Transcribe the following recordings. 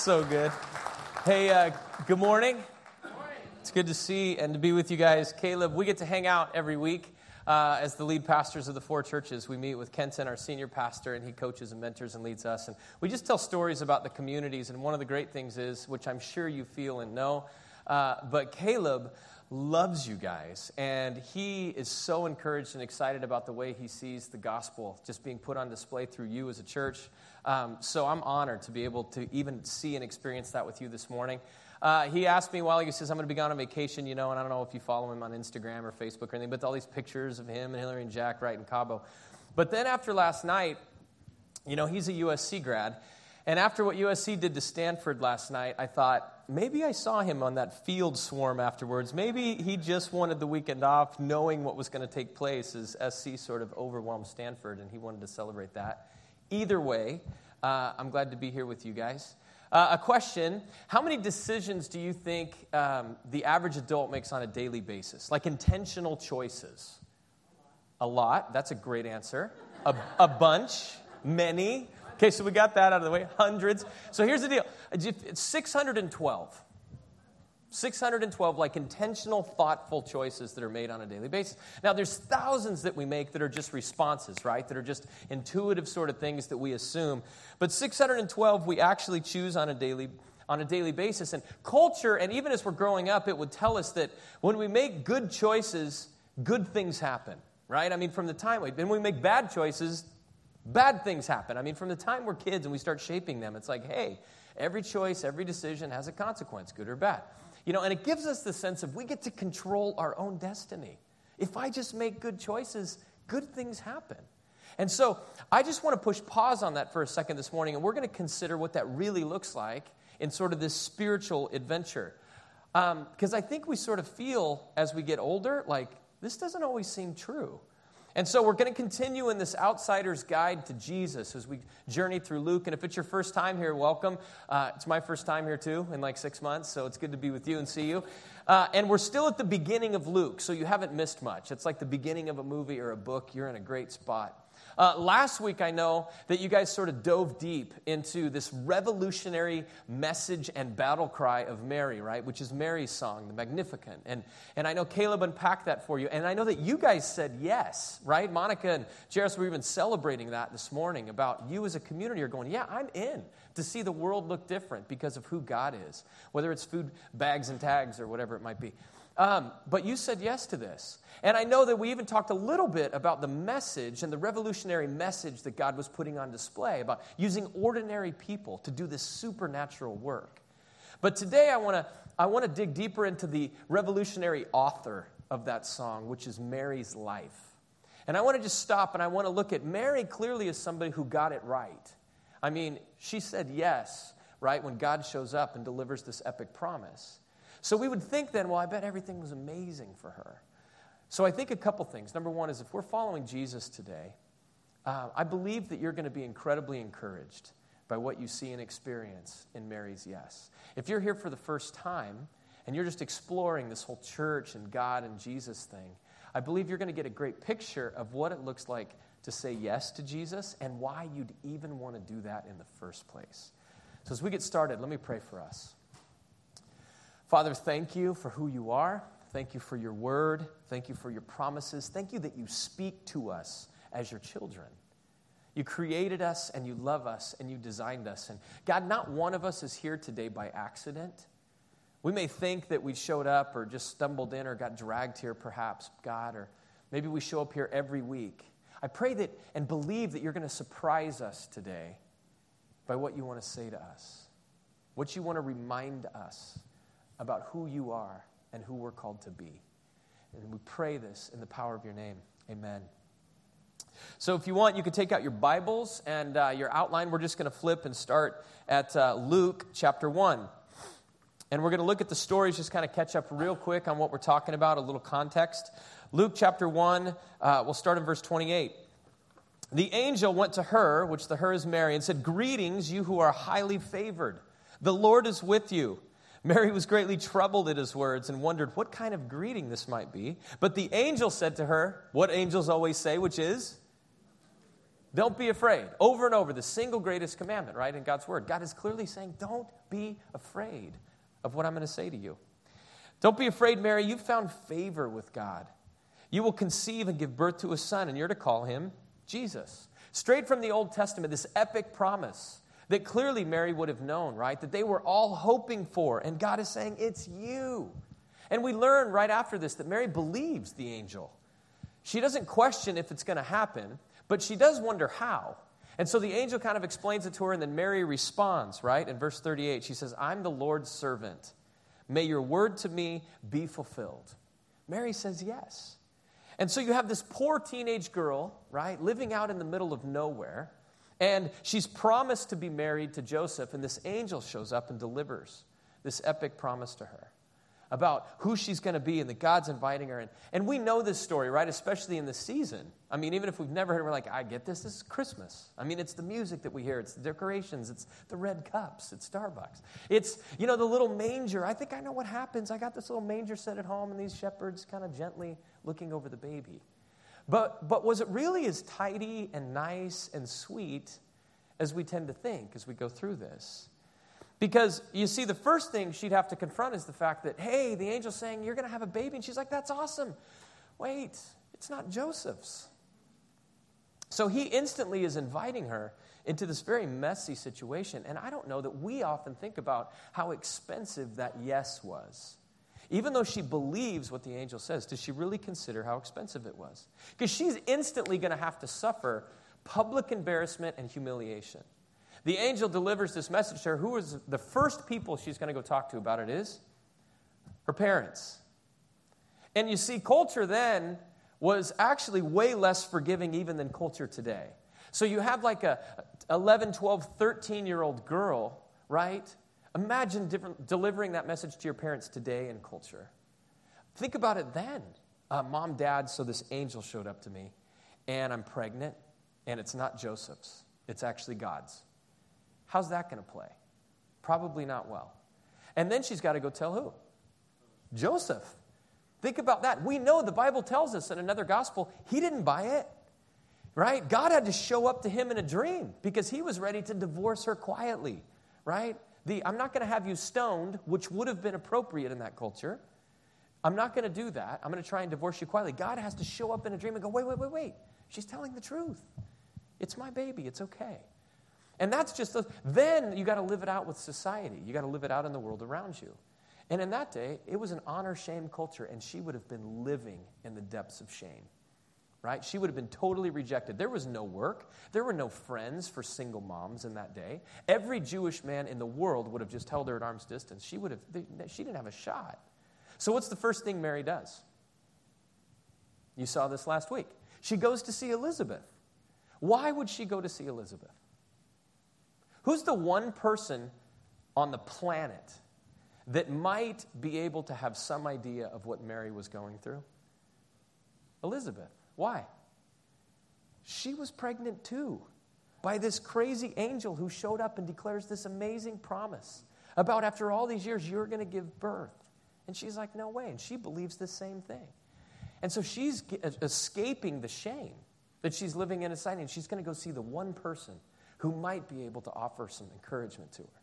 so good. Hey, uh, good morning. It's good to see and to be with you guys. Caleb, we get to hang out every week uh, as the lead pastors of the four churches. We meet with Kenton, our senior pastor, and he coaches and mentors and leads us. And we just tell stories about the communities. And one of the great things is, which I'm sure you feel and know, uh, but Caleb loves you guys. And he is so encouraged and excited about the way he sees the gospel just being put on display through you as a church. Um, so I'm honored to be able to even see and experience that with you this morning. Uh, he asked me while he says, I'm going to be gone on vacation, you know, and I don't know if you follow him on Instagram or Facebook or anything, but all these pictures of him and Hillary and Jack right in Cabo. But then after last night, you know, he's a USC grad. And after what USC did to Stanford last night, I thought, maybe I saw him on that field swarm afterwards. Maybe he just wanted the weekend off, knowing what was going to take place as SC sort of overwhelmed Stanford, and he wanted to celebrate that. Either way, uh, I'm glad to be here with you guys. Uh, a question How many decisions do you think um, the average adult makes on a daily basis? Like intentional choices? A lot. That's a great answer. A, a bunch. Many. Okay, so we got that out of the way. Hundreds. So here's the deal 612. 612 like intentional thoughtful choices that are made on a daily basis now there's thousands that we make that are just responses right that are just intuitive sort of things that we assume but 612 we actually choose on a daily on a daily basis and culture and even as we're growing up it would tell us that when we make good choices good things happen right i mean from the time we, when we make bad choices bad things happen i mean from the time we're kids and we start shaping them it's like hey every choice every decision has a consequence good or bad you know, and it gives us the sense of we get to control our own destiny. If I just make good choices, good things happen. And so I just want to push pause on that for a second this morning, and we're going to consider what that really looks like in sort of this spiritual adventure. Because um, I think we sort of feel as we get older like this doesn't always seem true. And so we're going to continue in this outsider's guide to Jesus as we journey through Luke. And if it's your first time here, welcome. Uh, it's my first time here too in like six months, so it's good to be with you and see you. Uh, and we're still at the beginning of Luke, so you haven't missed much. It's like the beginning of a movie or a book. You're in a great spot. Uh, last week, I know that you guys sort of dove deep into this revolutionary message and battle cry of Mary, right? Which is Mary's song, the Magnificat. And, and I know Caleb unpacked that for you. And I know that you guys said yes, right? Monica and Jairus were even celebrating that this morning about you as a community are going, yeah, I'm in to see the world look different because of who God is, whether it's food bags and tags or whatever it might be. Um, but you said yes to this. And I know that we even talked a little bit about the message and the revolutionary message that God was putting on display about using ordinary people to do this supernatural work. But today I want to I want to dig deeper into the revolutionary author of that song, which is Mary's life. And I want to just stop and I want to look at Mary clearly as somebody who got it right. I mean, she said yes, right, when God shows up and delivers this epic promise. So we would think then, well, I bet everything was amazing for her. So I think a couple things. Number one is if we're following Jesus today, uh, I believe that you're going to be incredibly encouraged by what you see and experience in Mary's yes. If you're here for the first time and you're just exploring this whole church and God and Jesus thing, I believe you're going to get a great picture of what it looks like to say yes to Jesus and why you'd even want to do that in the first place. So as we get started, let me pray for us. Father, thank you for who you are. Thank you for your word. Thank you for your promises. Thank you that you speak to us as your children. You created us and you love us and you designed us. And God, not one of us is here today by accident. We may think that we showed up or just stumbled in or got dragged here, perhaps, God, or maybe we show up here every week. I pray that and believe that you're going to surprise us today by what you want to say to us, what you want to remind us about who you are and who we're called to be. And we pray this in the power of your name. Amen. So, if you want, you can take out your Bibles and uh, your outline. We're just going to flip and start at uh, Luke chapter 1. And we're going to look at the stories, just kind of catch up real quick on what we're talking about, a little context. Luke chapter 1, uh, we'll start in verse 28. The angel went to her, which the her is Mary, and said, Greetings, you who are highly favored. The Lord is with you. Mary was greatly troubled at his words and wondered what kind of greeting this might be. But the angel said to her, What angels always say, which is, Don't be afraid. Over and over, the single greatest commandment, right, in God's word. God is clearly saying, don't be afraid of what I'm going to say to you. Don't be afraid, Mary. You've found favor with God. You will conceive and give birth to a son, and you're to call him Jesus. Straight from the Old Testament, this epic promise that clearly Mary would have known, right? That they were all hoping for. And God is saying, It's you. And we learn right after this that Mary believes the angel. She doesn't question if it's going to happen, but she does wonder how. And so the angel kind of explains it to her, and then Mary responds, right? In verse 38, she says, I'm the Lord's servant. May your word to me be fulfilled. Mary says yes. And so you have this poor teenage girl, right, living out in the middle of nowhere, and she's promised to be married to Joseph, and this angel shows up and delivers this epic promise to her about who she's going to be and that God's inviting her in. And we know this story, right? Especially in the season. I mean, even if we've never heard it, we're like, I get this. This is Christmas. I mean, it's the music that we hear, it's the decorations, it's the red cups, it's Starbucks. It's, you know, the little manger. I think I know what happens. I got this little manger set at home, and these shepherds kind of gently looking over the baby. But, but was it really as tidy and nice and sweet as we tend to think as we go through this? Because you see, the first thing she'd have to confront is the fact that, hey, the angel's saying you're going to have a baby. And she's like, that's awesome. Wait, it's not Joseph's. So he instantly is inviting her into this very messy situation. And I don't know that we often think about how expensive that yes was. Even though she believes what the angel says, does she really consider how expensive it was? Because she's instantly going to have to suffer public embarrassment and humiliation. The angel delivers this message to her. Who is the first people she's going to go talk to about it is her parents. And you see, culture then was actually way less forgiving even than culture today. So you have like a 11, 12, 13 year old girl, right? Imagine delivering that message to your parents today in culture. Think about it then. Uh, Mom, dad, so this angel showed up to me, and I'm pregnant, and it's not Joseph's, it's actually God's. How's that going to play? Probably not well. And then she's got to go tell who? Joseph. Think about that. We know the Bible tells us in another gospel, he didn't buy it, right? God had to show up to him in a dream because he was ready to divorce her quietly, right? The I'm not going to have you stoned, which would have been appropriate in that culture. I'm not going to do that. I'm going to try and divorce you quietly. God has to show up in a dream and go, wait, wait, wait, wait. She's telling the truth. It's my baby. It's okay. And that's just, then you got to live it out with society. You got to live it out in the world around you. And in that day, it was an honor shame culture, and she would have been living in the depths of shame, right? She would have been totally rejected. There was no work, there were no friends for single moms in that day. Every Jewish man in the world would have just held her at arm's distance. She, would have, she didn't have a shot. So, what's the first thing Mary does? You saw this last week. She goes to see Elizabeth. Why would she go to see Elizabeth? Who's the one person on the planet that might be able to have some idea of what Mary was going through? Elizabeth. Why? She was pregnant too by this crazy angel who showed up and declares this amazing promise about after all these years, you're going to give birth. And she's like, no way. And she believes the same thing. And so she's escaping the shame that she's living in a society, and she's going to go see the one person who might be able to offer some encouragement to her.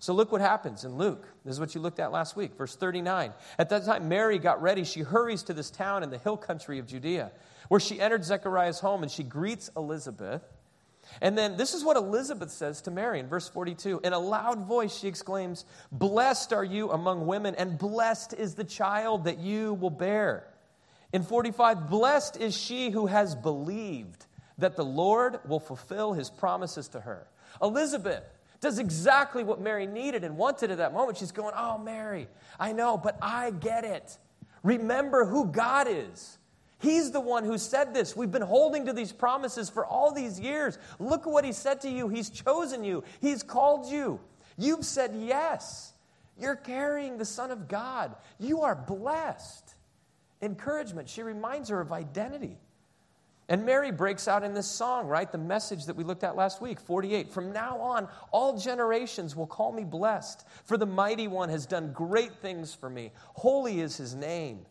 So look what happens in Luke. This is what you looked at last week, verse 39. At that time, Mary got ready. She hurries to this town in the hill country of Judea, where she entered Zechariah's home and she greets Elizabeth. And then this is what Elizabeth says to Mary in verse 42. In a loud voice, she exclaims, Blessed are you among women, and blessed is the child that you will bear. In 45, blessed is she who has believed that the Lord will fulfill his promises to her. Elizabeth does exactly what Mary needed and wanted at that moment. She's going, Oh, Mary, I know, but I get it. Remember who God is. He's the one who said this. We've been holding to these promises for all these years. Look what He said to you. He's chosen you, He's called you. You've said yes. You're carrying the Son of God. You are blessed. Encouragement. She reminds her of identity. And Mary breaks out in this song, right? The message that we looked at last week, 48. From now on, all generations will call me blessed, for the mighty one has done great things for me. Holy is his name.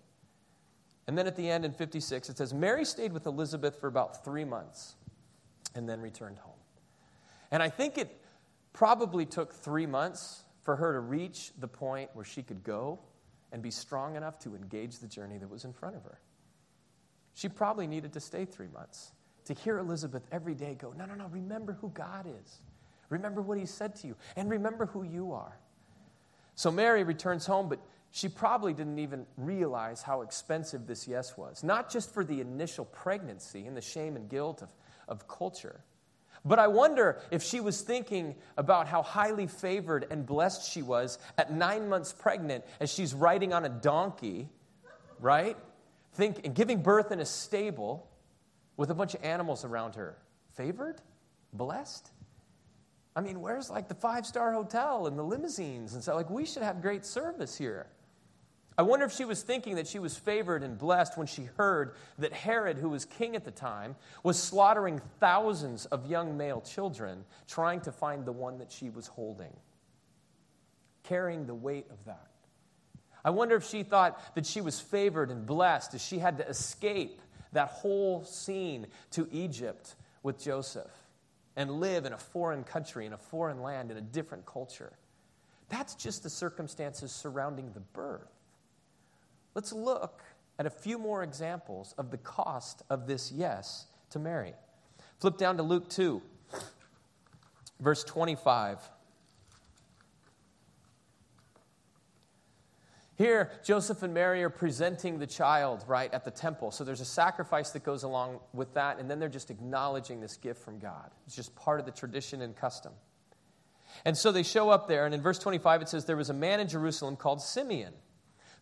And then at the end in 56, it says Mary stayed with Elizabeth for about three months. and then returned home. And I think it probably took three months for her to reach the point where she could go and be strong enough to engage the journey that was in front of her. She probably needed to stay three months to hear Elizabeth every day go, No, no, no, remember who God is. Remember what he said to you, and remember who you are. So Mary returns home, but she probably didn't even realize how expensive this yes was. Not just for the initial pregnancy and the shame and guilt of, of culture, but I wonder if she was thinking about how highly favored and blessed she was at nine months pregnant as she's riding on a donkey, right? Think, and giving birth in a stable with a bunch of animals around her. Favored? Blessed? I mean, where's like the five star hotel and the limousines and so like we should have great service here. I wonder if she was thinking that she was favored and blessed when she heard that Herod, who was king at the time, was slaughtering thousands of young male children trying to find the one that she was holding, carrying the weight of that. I wonder if she thought that she was favored and blessed as she had to escape that whole scene to Egypt with Joseph and live in a foreign country, in a foreign land, in a different culture. That's just the circumstances surrounding the birth. Let's look at a few more examples of the cost of this yes to Mary. Flip down to Luke 2, verse 25. Here, Joseph and Mary are presenting the child, right, at the temple. So there's a sacrifice that goes along with that, and then they're just acknowledging this gift from God. It's just part of the tradition and custom. And so they show up there, and in verse 25 it says, There was a man in Jerusalem called Simeon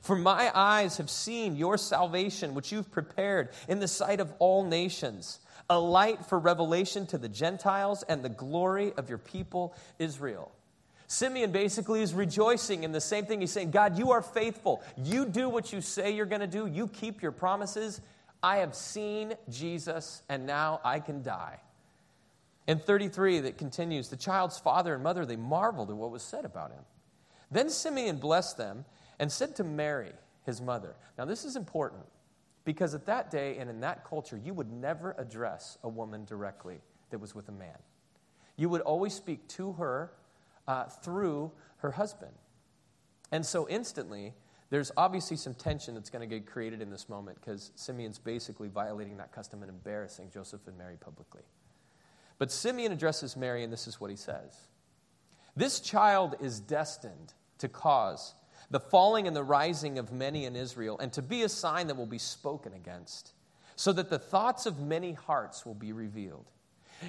For my eyes have seen your salvation, which you've prepared in the sight of all nations, a light for revelation to the Gentiles and the glory of your people, Israel. Simeon basically is rejoicing in the same thing. He's saying, God, you are faithful. You do what you say you're going to do, you keep your promises. I have seen Jesus, and now I can die. In 33, that continues, the child's father and mother, they marveled at what was said about him. Then Simeon blessed them and said to Mary, his mother. Now, this is important because at that day and in that culture, you would never address a woman directly that was with a man. You would always speak to her uh, through her husband. And so instantly, there's obviously some tension that's going to get created in this moment because Simeon's basically violating that custom and embarrassing Joseph and Mary publicly. But Simeon addresses Mary, and this is what he says This child is destined to cause the falling and the rising of many in Israel, and to be a sign that will be spoken against, so that the thoughts of many hearts will be revealed.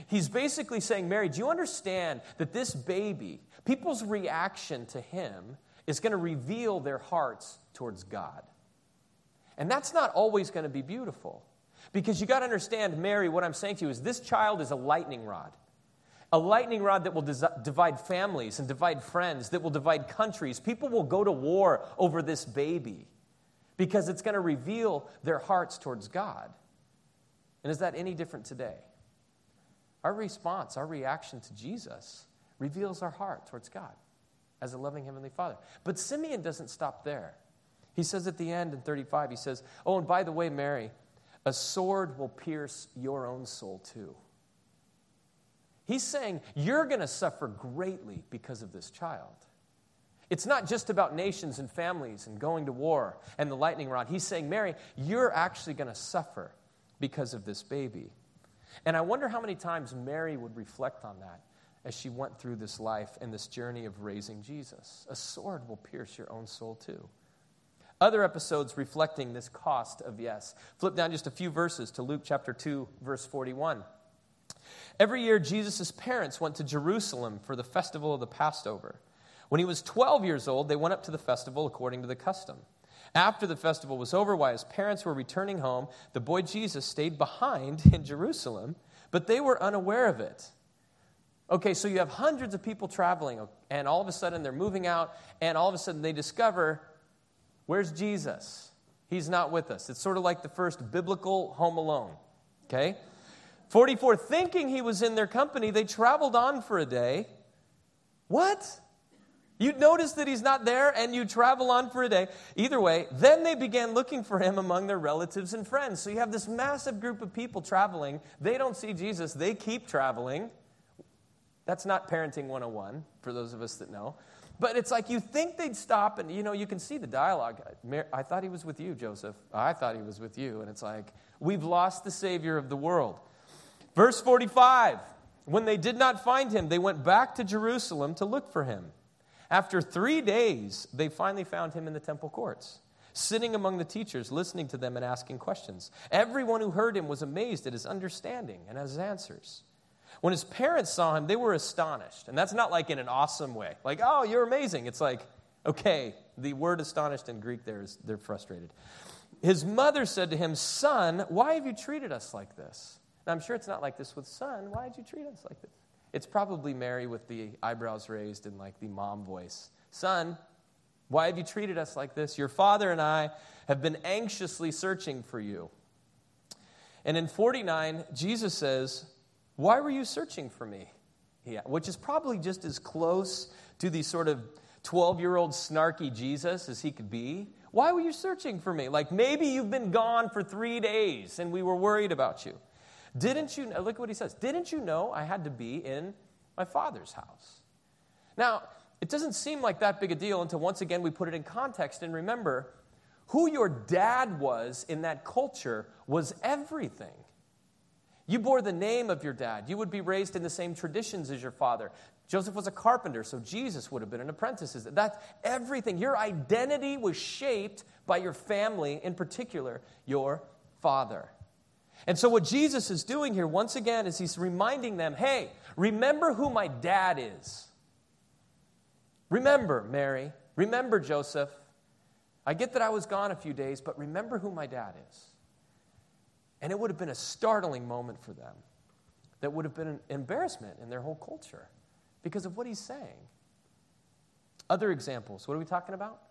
He's basically saying, Mary, do you understand that this baby, people's reaction to him, is going to reveal their hearts towards God? And that's not always going to be beautiful. Because you got to understand, Mary, what I'm saying to you is this child is a lightning rod. A lightning rod that will divide families and divide friends, that will divide countries. People will go to war over this baby because it's going to reveal their hearts towards God. And is that any different today? Our response, our reaction to Jesus reveals our heart towards God as a loving Heavenly Father. But Simeon doesn't stop there. He says at the end in 35, he says, Oh, and by the way, Mary, a sword will pierce your own soul too. He's saying you're going to suffer greatly because of this child. It's not just about nations and families and going to war and the lightning rod. He's saying, Mary, you're actually going to suffer because of this baby. And I wonder how many times Mary would reflect on that as she went through this life and this journey of raising Jesus. A sword will pierce your own soul too. Other episodes reflecting this cost of yes. Flip down just a few verses to Luke chapter 2, verse 41. Every year, Jesus' parents went to Jerusalem for the festival of the Passover. When he was 12 years old, they went up to the festival according to the custom. After the festival was over, while his parents were returning home, the boy Jesus stayed behind in Jerusalem, but they were unaware of it. Okay, so you have hundreds of people traveling, and all of a sudden they're moving out, and all of a sudden they discover where's Jesus? He's not with us. It's sort of like the first biblical home alone. Okay? 44, thinking he was in their company, they traveled on for a day. What? You'd notice that he's not there and you travel on for a day. Either way, then they began looking for him among their relatives and friends. So you have this massive group of people traveling. They don't see Jesus, they keep traveling. That's not parenting 101 for those of us that know. But it's like you think they'd stop and you know you can see the dialogue. I thought he was with you, Joseph. I thought he was with you and it's like we've lost the savior of the world. Verse 45. When they did not find him, they went back to Jerusalem to look for him. After three days, they finally found him in the temple courts, sitting among the teachers, listening to them and asking questions. Everyone who heard him was amazed at his understanding and his answers. When his parents saw him, they were astonished. And that's not like in an awesome way, like, oh, you're amazing. It's like, okay, the word astonished in Greek there is they're frustrated. His mother said to him, Son, why have you treated us like this? And I'm sure it's not like this with son. Why did you treat us like this? It's probably Mary with the eyebrows raised and like the mom voice. Son, why have you treated us like this? Your father and I have been anxiously searching for you. And in 49, Jesus says, Why were you searching for me? Yeah, which is probably just as close to the sort of 12 year old snarky Jesus as he could be. Why were you searching for me? Like maybe you've been gone for three days and we were worried about you. Didn't you know, look at what he says. Didn't you know I had to be in my father's house? Now, it doesn't seem like that big a deal until once again we put it in context and remember who your dad was in that culture was everything. You bore the name of your dad. You would be raised in the same traditions as your father. Joseph was a carpenter, so Jesus would have been an apprentice. That's everything. Your identity was shaped by your family, in particular, your father. And so, what Jesus is doing here, once again, is he's reminding them hey, remember who my dad is. Remember, Mary. Remember, Joseph. I get that I was gone a few days, but remember who my dad is. And it would have been a startling moment for them. That would have been an embarrassment in their whole culture because of what he's saying. Other examples. What are we talking about?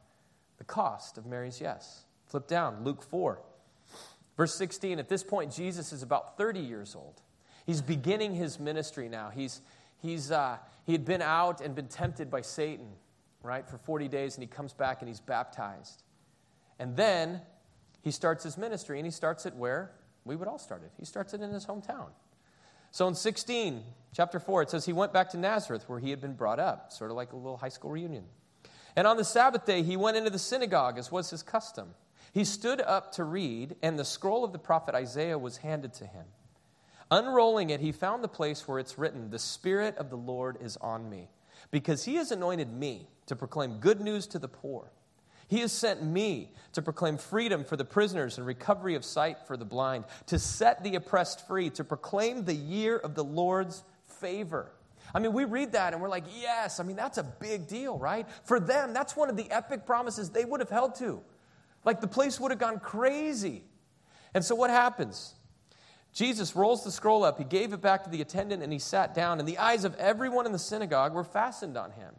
The cost of Mary's yes. Flip down, Luke 4. Verse 16, at this point, Jesus is about 30 years old. He's beginning his ministry now. He's, he's, uh, he had been out and been tempted by Satan, right, for 40 days, and he comes back and he's baptized. And then he starts his ministry, and he starts it where we would all start it. He starts it in his hometown. So in 16, chapter 4, it says he went back to Nazareth where he had been brought up, sort of like a little high school reunion. And on the Sabbath day, he went into the synagogue, as was his custom. He stood up to read, and the scroll of the prophet Isaiah was handed to him. Unrolling it, he found the place where it's written, The Spirit of the Lord is on me, because he has anointed me to proclaim good news to the poor. He has sent me to proclaim freedom for the prisoners and recovery of sight for the blind, to set the oppressed free, to proclaim the year of the Lord's favor. I mean, we read that and we're like, yes, I mean, that's a big deal, right? For them, that's one of the epic promises they would have held to. Like the place would have gone crazy. And so what happens? Jesus rolls the scroll up, he gave it back to the attendant, and he sat down, and the eyes of everyone in the synagogue were fastened on him.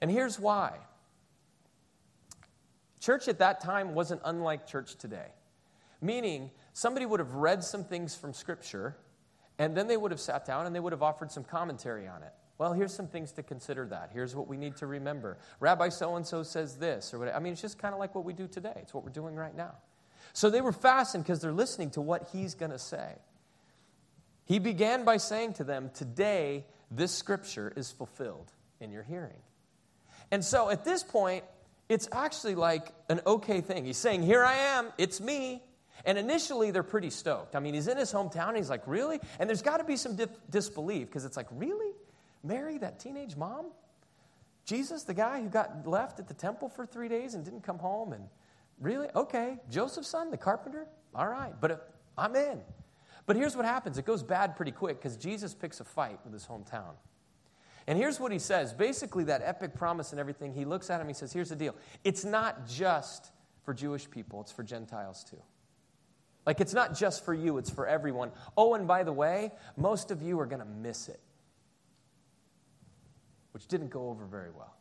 And here's why church at that time wasn't unlike church today, meaning somebody would have read some things from Scripture, and then they would have sat down and they would have offered some commentary on it. Well, here's some things to consider that. Here's what we need to remember. Rabbi so and so says this, or whatever. I mean, it's just kind of like what we do today. It's what we're doing right now. So they were fastened because they're listening to what he's going to say. He began by saying to them, Today, this scripture is fulfilled in your hearing. And so at this point, it's actually like an okay thing. He's saying, Here I am, it's me. And initially, they're pretty stoked. I mean, he's in his hometown, he's like, Really? And there's got to be some disbelief because it's like, Really? Mary, that teenage mom? Jesus, the guy who got left at the temple for three days and didn't come home? And really? Okay. Joseph's son, the carpenter? All right. But if, I'm in. But here's what happens it goes bad pretty quick because Jesus picks a fight with his hometown. And here's what he says basically, that epic promise and everything, he looks at him, he says, Here's the deal. It's not just for Jewish people, it's for Gentiles too. Like, it's not just for you, it's for everyone. Oh, and by the way, most of you are going to miss it. Which didn't go over very well.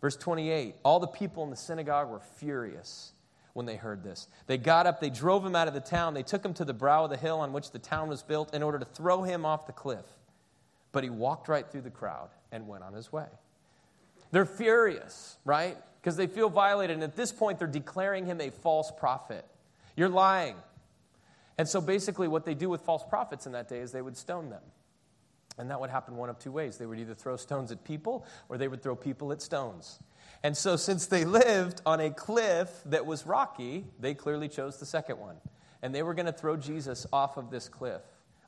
Verse 28 All the people in the synagogue were furious when they heard this. They got up, they drove him out of the town, they took him to the brow of the hill on which the town was built in order to throw him off the cliff. But he walked right through the crowd and went on his way. They're furious, right? Because they feel violated. And at this point, they're declaring him a false prophet. You're lying. And so basically, what they do with false prophets in that day is they would stone them. And that would happen one of two ways. They would either throw stones at people or they would throw people at stones. And so, since they lived on a cliff that was rocky, they clearly chose the second one. And they were going to throw Jesus off of this cliff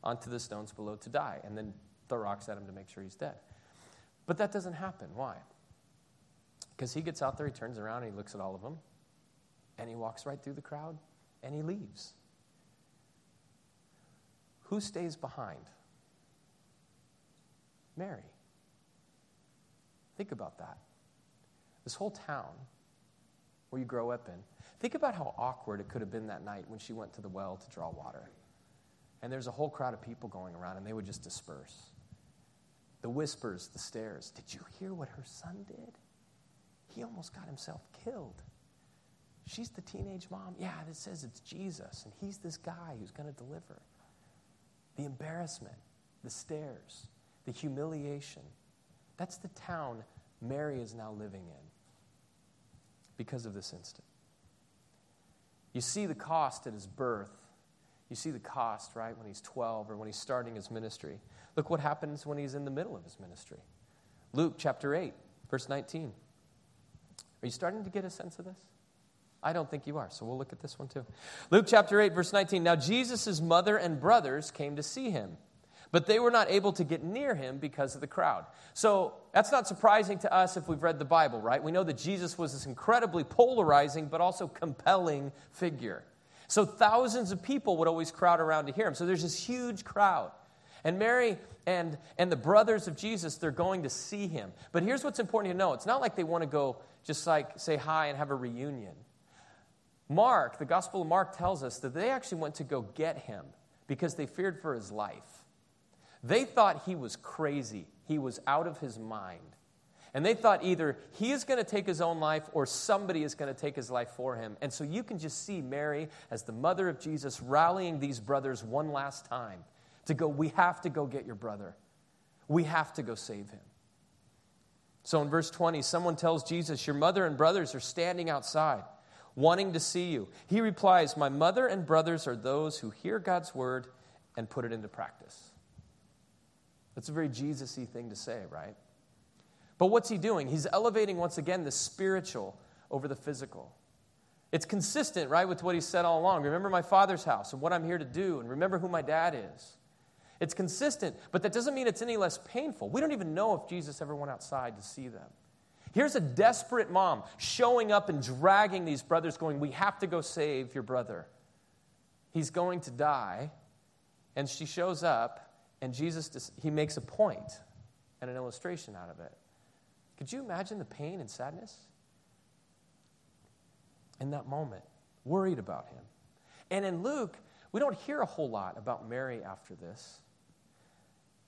onto the stones below to die, and then throw rocks at him to make sure he's dead. But that doesn't happen. Why? Because he gets out there, he turns around, and he looks at all of them, and he walks right through the crowd, and he leaves. Who stays behind? Mary. Think about that. This whole town where you grow up in, think about how awkward it could have been that night when she went to the well to draw water. And there's a whole crowd of people going around, and they would just disperse. The whispers, the stares. Did you hear what her son did? He almost got himself killed. She's the teenage mom. Yeah, it says it's Jesus, and he's this guy who's going to deliver. The embarrassment, the stares, the humiliation. That's the town Mary is now living in because of this instant. You see the cost at his birth. You see the cost, right, when he's 12 or when he's starting his ministry. Look what happens when he's in the middle of his ministry. Luke chapter 8, verse 19. Are you starting to get a sense of this? I don't think you are, so we'll look at this one too. Luke chapter 8, verse 19. Now Jesus' mother and brothers came to see him but they were not able to get near him because of the crowd. So that's not surprising to us if we've read the Bible, right? We know that Jesus was this incredibly polarizing but also compelling figure. So thousands of people would always crowd around to hear him. So there's this huge crowd. And Mary and, and the brothers of Jesus, they're going to see him. But here's what's important to know it's not like they want to go just like say hi and have a reunion. Mark, the Gospel of Mark tells us that they actually went to go get him because they feared for his life. They thought he was crazy, he was out of his mind. And they thought either he is going to take his own life or somebody is going to take his life for him. And so you can just see Mary, as the mother of Jesus, rallying these brothers one last time to go, We have to go get your brother. We have to go save him. So in verse 20, someone tells Jesus, Your mother and brothers are standing outside, wanting to see you. He replies, My mother and brothers are those who hear God's word and put it into practice. That's a very Jesus y thing to say, right? But what's he doing? He's elevating once again the spiritual over the physical. It's consistent, right, with what he said all along. Remember my father's house and what I'm here to do, and remember who my dad is. It's consistent, but that doesn't mean it's any less painful. We don't even know if Jesus ever went outside to see them. Here's a desperate mom showing up and dragging these brothers, going, We have to go save your brother. He's going to die. And she shows up, and Jesus, he makes a point and an illustration out of it. Could you imagine the pain and sadness in that moment? Worried about him. And in Luke, we don't hear a whole lot about Mary after this.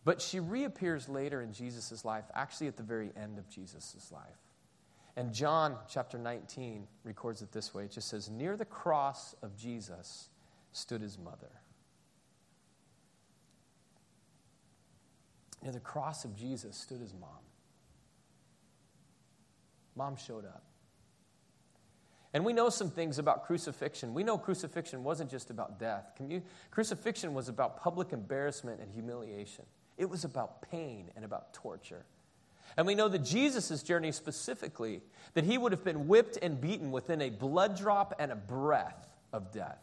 But she reappears later in Jesus' life, actually at the very end of Jesus' life. And John chapter 19 records it this way it just says, Near the cross of Jesus stood his mother. Near the cross of Jesus stood his mom. Mom showed up. And we know some things about crucifixion. We know crucifixion wasn't just about death. Crucifixion was about public embarrassment and humiliation. It was about pain and about torture. And we know that Jesus' journey specifically, that he would have been whipped and beaten within a blood drop and a breath of death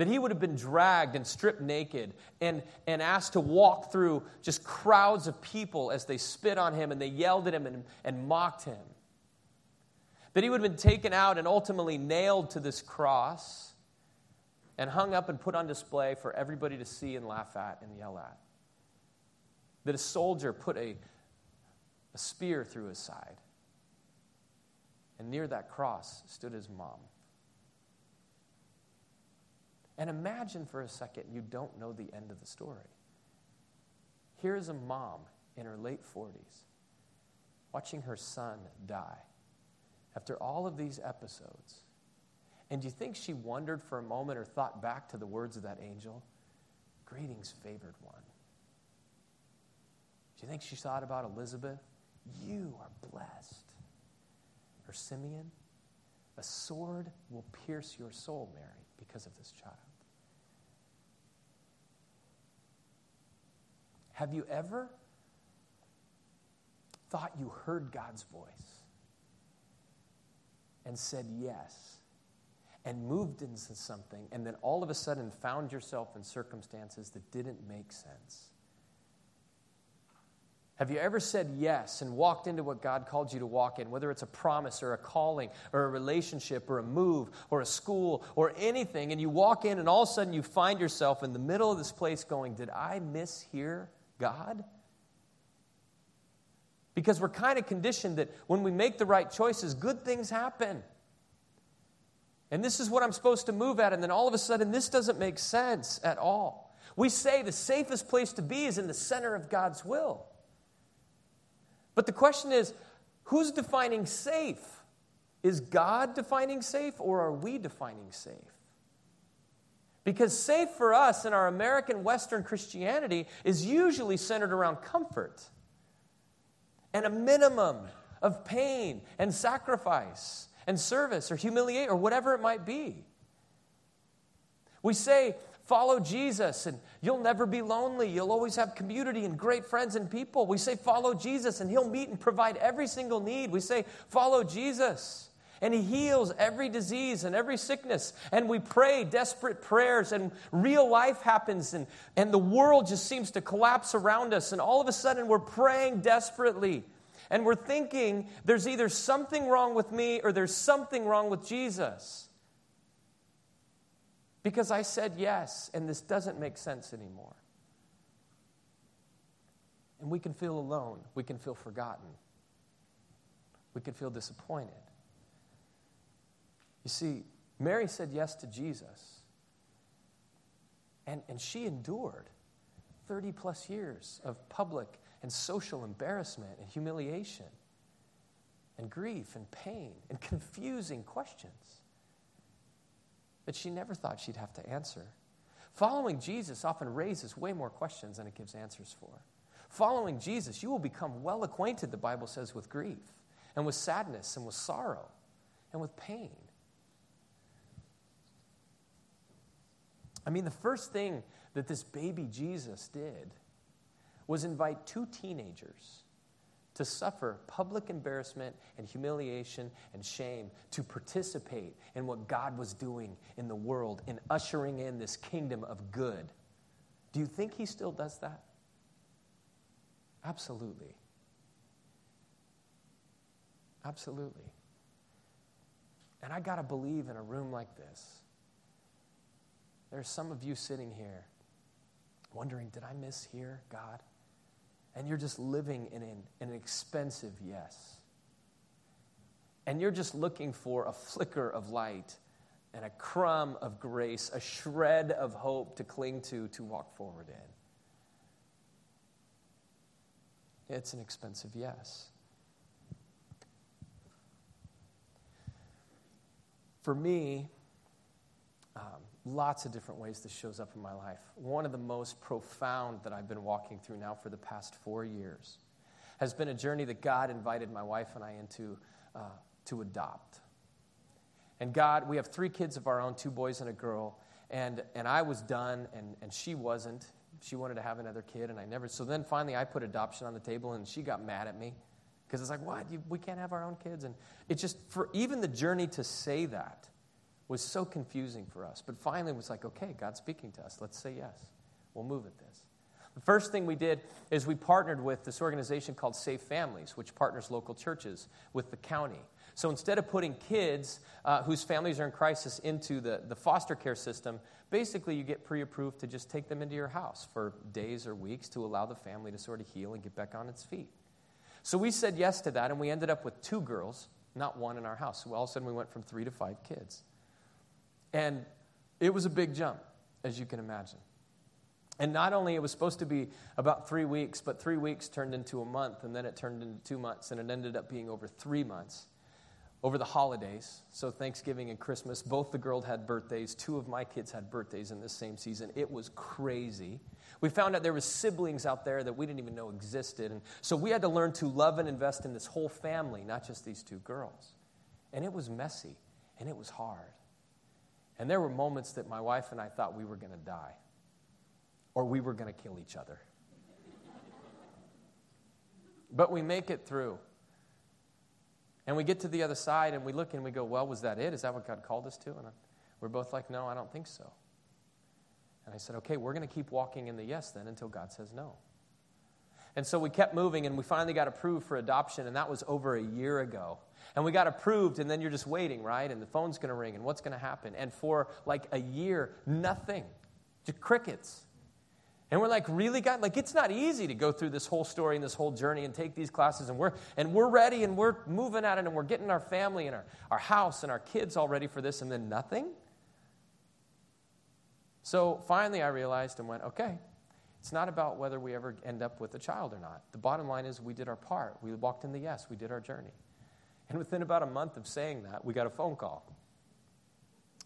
that he would have been dragged and stripped naked and, and asked to walk through just crowds of people as they spit on him and they yelled at him and, and mocked him. That he would have been taken out and ultimately nailed to this cross and hung up and put on display for everybody to see and laugh at and yell at. That a soldier put a, a spear through his side. And near that cross stood his mom. And imagine for a second you don't know the end of the story. Here's a mom in her late 40s watching her son die after all of these episodes. And do you think she wondered for a moment or thought back to the words of that angel? Greetings, favored one. Do you think she thought about Elizabeth? You are blessed. Or Simeon? A sword will pierce your soul, Mary, because of this child. Have you ever thought you heard God's voice and said yes and moved into something, and then all of a sudden found yourself in circumstances that didn't make sense? Have you ever said yes and walked into what God called you to walk in, whether it's a promise or a calling or a relationship or a move or a school or anything, and you walk in and all of a sudden you find yourself in the middle of this place going, Did I mishear God? Because we're kind of conditioned that when we make the right choices, good things happen. And this is what I'm supposed to move at, and then all of a sudden, this doesn't make sense at all. We say the safest place to be is in the center of God's will. But the question is who's defining safe? Is God defining safe or are we defining safe? Because safe for us in our American Western Christianity is usually centered around comfort and a minimum of pain and sacrifice and service or humiliation or whatever it might be. We say Follow Jesus and you'll never be lonely. You'll always have community and great friends and people. We say, Follow Jesus and He'll meet and provide every single need. We say, Follow Jesus and He heals every disease and every sickness. And we pray desperate prayers and real life happens and, and the world just seems to collapse around us. And all of a sudden we're praying desperately. And we're thinking there's either something wrong with me or there's something wrong with Jesus because I said yes, and this doesn't make sense anymore. And we can feel alone. We can feel forgotten. We can feel disappointed. You see, Mary said yes to Jesus, and, and she endured 30 plus years of public and social embarrassment and humiliation and grief and pain and confusing questions that she never thought she'd have to answer. Following Jesus often raises way more questions than it gives answers for. Following Jesus, you will become well acquainted, the Bible says, with grief and with sadness and with sorrow and with pain. I mean, the first thing that this baby Jesus did was invite two teenagers to suffer public embarrassment and humiliation and shame, to participate in what God was doing in the world, in ushering in this kingdom of good. Do you think he still does that? Absolutely. Absolutely. And I got to believe in a room like this. There's some of you sitting here wondering, did I mishear God? and you're just living in an, an expensive yes. And you're just looking for a flicker of light and a crumb of grace, a shred of hope to cling to, to walk forward in. It's an expensive yes. For me, um, lots of different ways this shows up in my life. One of the most profound that I've been walking through now for the past four years has been a journey that God invited my wife and I into uh, to adopt. And God, we have three kids of our own two boys and a girl. And, and I was done, and, and she wasn't. She wanted to have another kid, and I never. So then finally, I put adoption on the table, and she got mad at me because it's like, what? You, we can't have our own kids. And it's just, for even the journey to say that, was so confusing for us. But finally, it was like, okay, God's speaking to us. Let's say yes. We'll move at this. The first thing we did is we partnered with this organization called Safe Families, which partners local churches with the county. So instead of putting kids uh, whose families are in crisis into the, the foster care system, basically you get pre approved to just take them into your house for days or weeks to allow the family to sort of heal and get back on its feet. So we said yes to that, and we ended up with two girls, not one in our house. So all of a sudden we went from three to five kids. And it was a big jump, as you can imagine. And not only it was supposed to be about three weeks, but three weeks turned into a month, and then it turned into two months, and it ended up being over three months over the holidays. So, Thanksgiving and Christmas, both the girls had birthdays. Two of my kids had birthdays in this same season. It was crazy. We found out there were siblings out there that we didn't even know existed. And so, we had to learn to love and invest in this whole family, not just these two girls. And it was messy, and it was hard. And there were moments that my wife and I thought we were going to die or we were going to kill each other. but we make it through. And we get to the other side and we look and we go, Well, was that it? Is that what God called us to? And we're both like, No, I don't think so. And I said, Okay, we're going to keep walking in the yes then until God says no. And so we kept moving and we finally got approved for adoption, and that was over a year ago. And we got approved, and then you're just waiting, right? And the phone's going to ring, and what's going to happen? And for like a year, nothing, just crickets. And we're like, really, God? Like, it's not easy to go through this whole story and this whole journey and take these classes. And we're, and we're ready and we're moving at it and we're getting our family and our, our house and our kids all ready for this, and then nothing? So finally, I realized and went, okay, it's not about whether we ever end up with a child or not. The bottom line is we did our part. We walked in the yes, we did our journey. And within about a month of saying that, we got a phone call.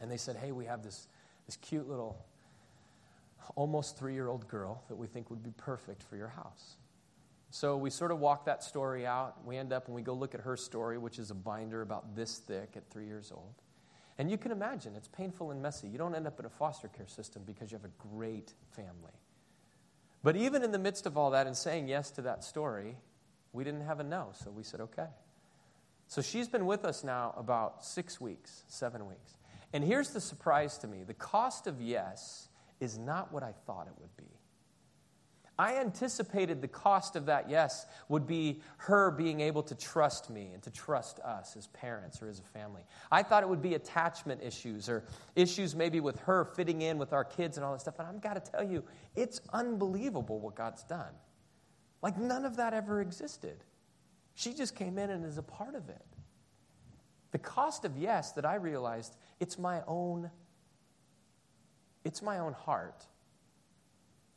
And they said, hey, we have this, this cute little almost three year old girl that we think would be perfect for your house. So we sort of walk that story out. We end up and we go look at her story, which is a binder about this thick at three years old. And you can imagine it's painful and messy. You don't end up in a foster care system because you have a great family. But even in the midst of all that and saying yes to that story, we didn't have a no, so we said okay. So she's been with us now about six weeks, seven weeks. And here's the surprise to me the cost of yes is not what I thought it would be. I anticipated the cost of that yes would be her being able to trust me and to trust us as parents or as a family. I thought it would be attachment issues or issues maybe with her fitting in with our kids and all that stuff. And I've got to tell you, it's unbelievable what God's done. Like none of that ever existed. She just came in and is a part of it. The cost of yes that I realized, it's my own it's my own heart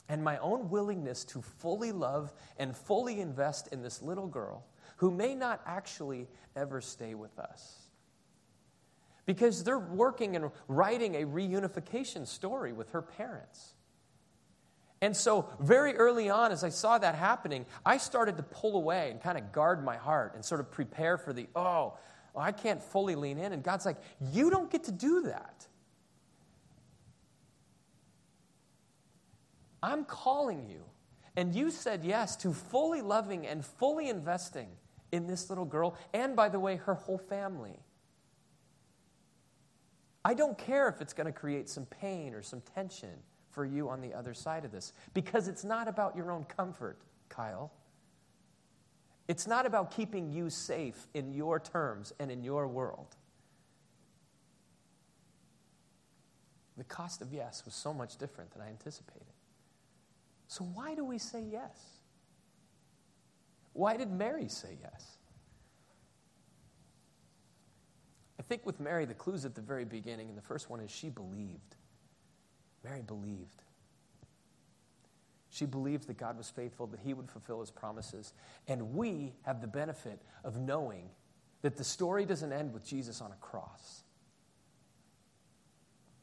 and my own willingness to fully love and fully invest in this little girl who may not actually ever stay with us. Because they're working and writing a reunification story with her parents. And so, very early on, as I saw that happening, I started to pull away and kind of guard my heart and sort of prepare for the, oh, I can't fully lean in. And God's like, you don't get to do that. I'm calling you. And you said yes to fully loving and fully investing in this little girl, and by the way, her whole family. I don't care if it's going to create some pain or some tension for you on the other side of this, because it's not about your own comfort, Kyle. It's not about keeping you safe in your terms and in your world. The cost of yes was so much different than I anticipated. So, why do we say yes? Why did Mary say yes? I think with Mary, the clue's at the very beginning, and the first one is she believed. Mary believed. She believed that God was faithful, that He would fulfill His promises. And we have the benefit of knowing that the story doesn't end with Jesus on a cross.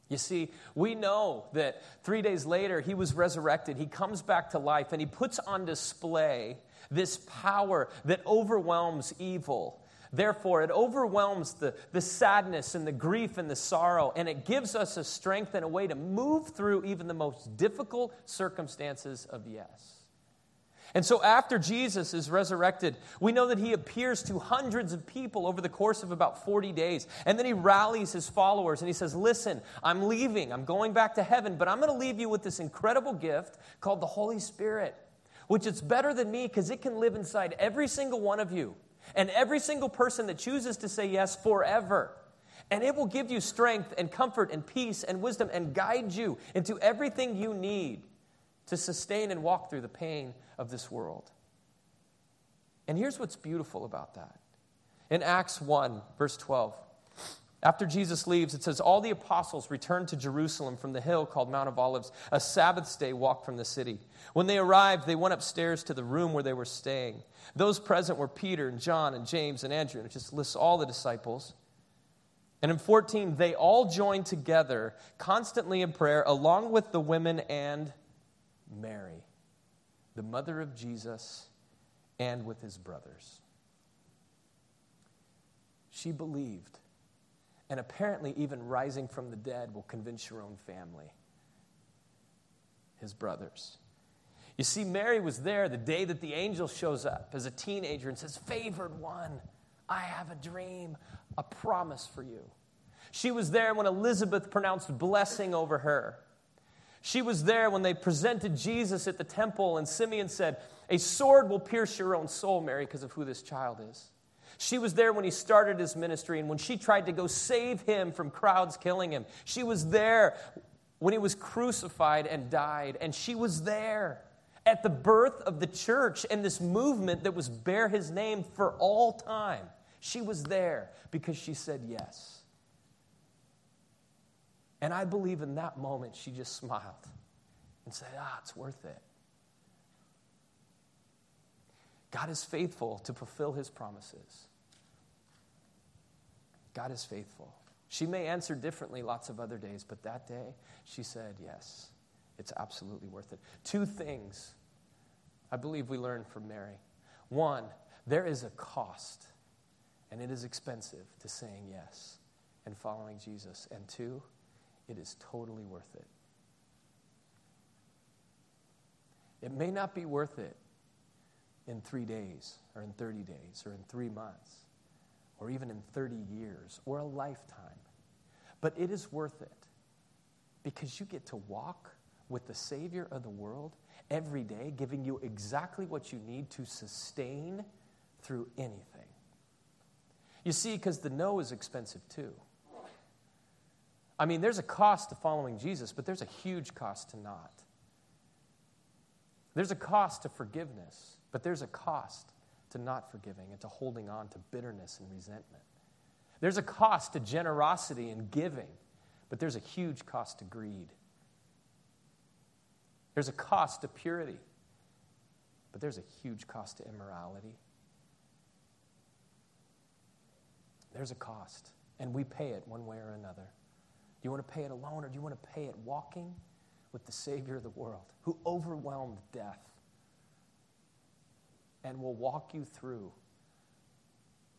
You see, we know that three days later he was resurrected. He comes back to life and he puts on display this power that overwhelms evil. Therefore, it overwhelms the, the sadness and the grief and the sorrow, and it gives us a strength and a way to move through even the most difficult circumstances of yes. And so, after Jesus is resurrected, we know that he appears to hundreds of people over the course of about 40 days. And then he rallies his followers and he says, Listen, I'm leaving. I'm going back to heaven, but I'm going to leave you with this incredible gift called the Holy Spirit, which is better than me because it can live inside every single one of you and every single person that chooses to say yes forever. And it will give you strength and comfort and peace and wisdom and guide you into everything you need to sustain and walk through the pain of this world. And here's what's beautiful about that. In Acts 1, verse 12, After Jesus leaves, it says, All the apostles returned to Jerusalem from the hill called Mount of Olives, a Sabbath day walk from the city. When they arrived, they went upstairs to the room where they were staying. Those present were Peter and John and James and Andrew, and it just lists all the disciples. And in 14, they all joined together constantly in prayer, along with the women and Mary, the mother of Jesus, and with his brothers. She believed and apparently, even rising from the dead will convince your own family, his brothers. You see, Mary was there the day that the angel shows up as a teenager and says, Favored one, I have a dream, a promise for you. She was there when Elizabeth pronounced blessing over her. She was there when they presented Jesus at the temple, and Simeon said, A sword will pierce your own soul, Mary, because of who this child is. She was there when he started his ministry and when she tried to go save him from crowds killing him. She was there when he was crucified and died. And she was there at the birth of the church and this movement that was bear his name for all time. She was there because she said yes. And I believe in that moment she just smiled and said, Ah, it's worth it. God is faithful to fulfill his promises. God is faithful. She may answer differently lots of other days, but that day she said, Yes, it's absolutely worth it. Two things I believe we learned from Mary. One, there is a cost, and it is expensive to saying yes and following Jesus. And two, it is totally worth it. It may not be worth it in three days, or in 30 days, or in three months, or even in 30 years, or a lifetime. But it is worth it because you get to walk with the Savior of the world every day, giving you exactly what you need to sustain through anything. You see, because the no is expensive too. I mean, there's a cost to following Jesus, but there's a huge cost to not. There's a cost to forgiveness, but there's a cost to not forgiving and to holding on to bitterness and resentment. There's a cost to generosity and giving, but there's a huge cost to greed. There's a cost to purity, but there's a huge cost to immorality. There's a cost, and we pay it one way or another. You want to pay it alone, or do you want to pay it walking with the Savior of the world who overwhelmed death? and will walk you through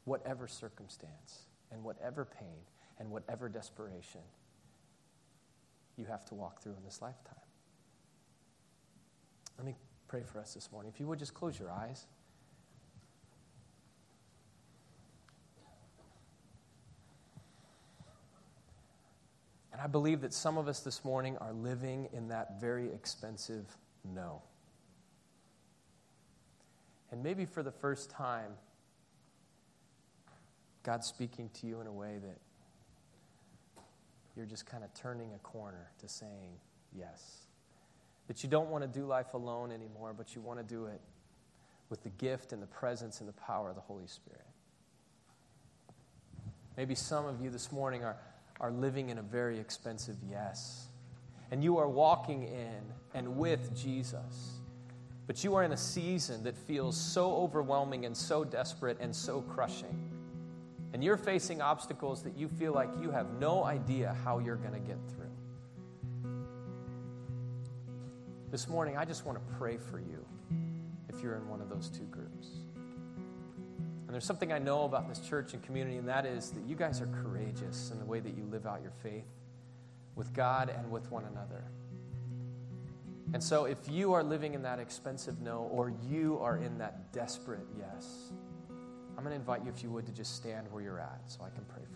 whatever circumstance and whatever pain and whatever desperation you have to walk through in this lifetime. Let me pray for us this morning. If you would just close your eyes. And I believe that some of us this morning are living in that very expensive no. And maybe for the first time, God's speaking to you in a way that you're just kind of turning a corner to saying yes. That you don't want to do life alone anymore, but you want to do it with the gift and the presence and the power of the Holy Spirit. Maybe some of you this morning are, are living in a very expensive yes. And you are walking in and with Jesus. But you are in a season that feels so overwhelming and so desperate and so crushing. And you're facing obstacles that you feel like you have no idea how you're going to get through. This morning, I just want to pray for you if you're in one of those two groups. And there's something I know about this church and community, and that is that you guys are courageous in the way that you live out your faith with God and with one another. And so, if you are living in that expensive no, or you are in that desperate yes, I'm going to invite you, if you would, to just stand where you're at so I can pray for you.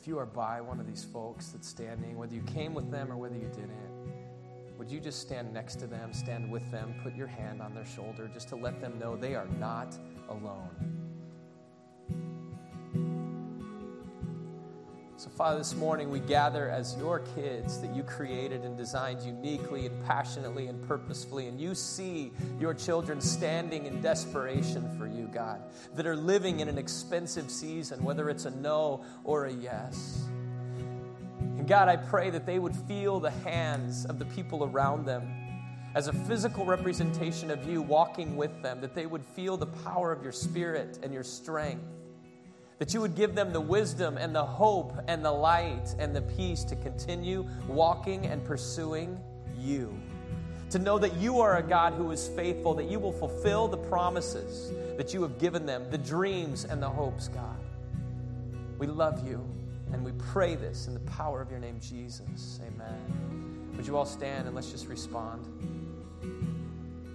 If you are by one of these folks that's standing, whether you came with them or whether you didn't, would you just stand next to them, stand with them, put your hand on their shoulder just to let them know they are not alone? Father, this morning we gather as your kids that you created and designed uniquely and passionately and purposefully. And you see your children standing in desperation for you, God, that are living in an expensive season, whether it's a no or a yes. And God, I pray that they would feel the hands of the people around them as a physical representation of you walking with them, that they would feel the power of your spirit and your strength, that you would give them the wisdom and the hope and the light and the peace to continue walking and pursuing you. To know that you are a God who is faithful, that you will fulfill the promises that you have given them, the dreams and the hopes, God. We love you. And we pray this in the power of your name, Jesus. Amen. Would you all stand and let's just respond?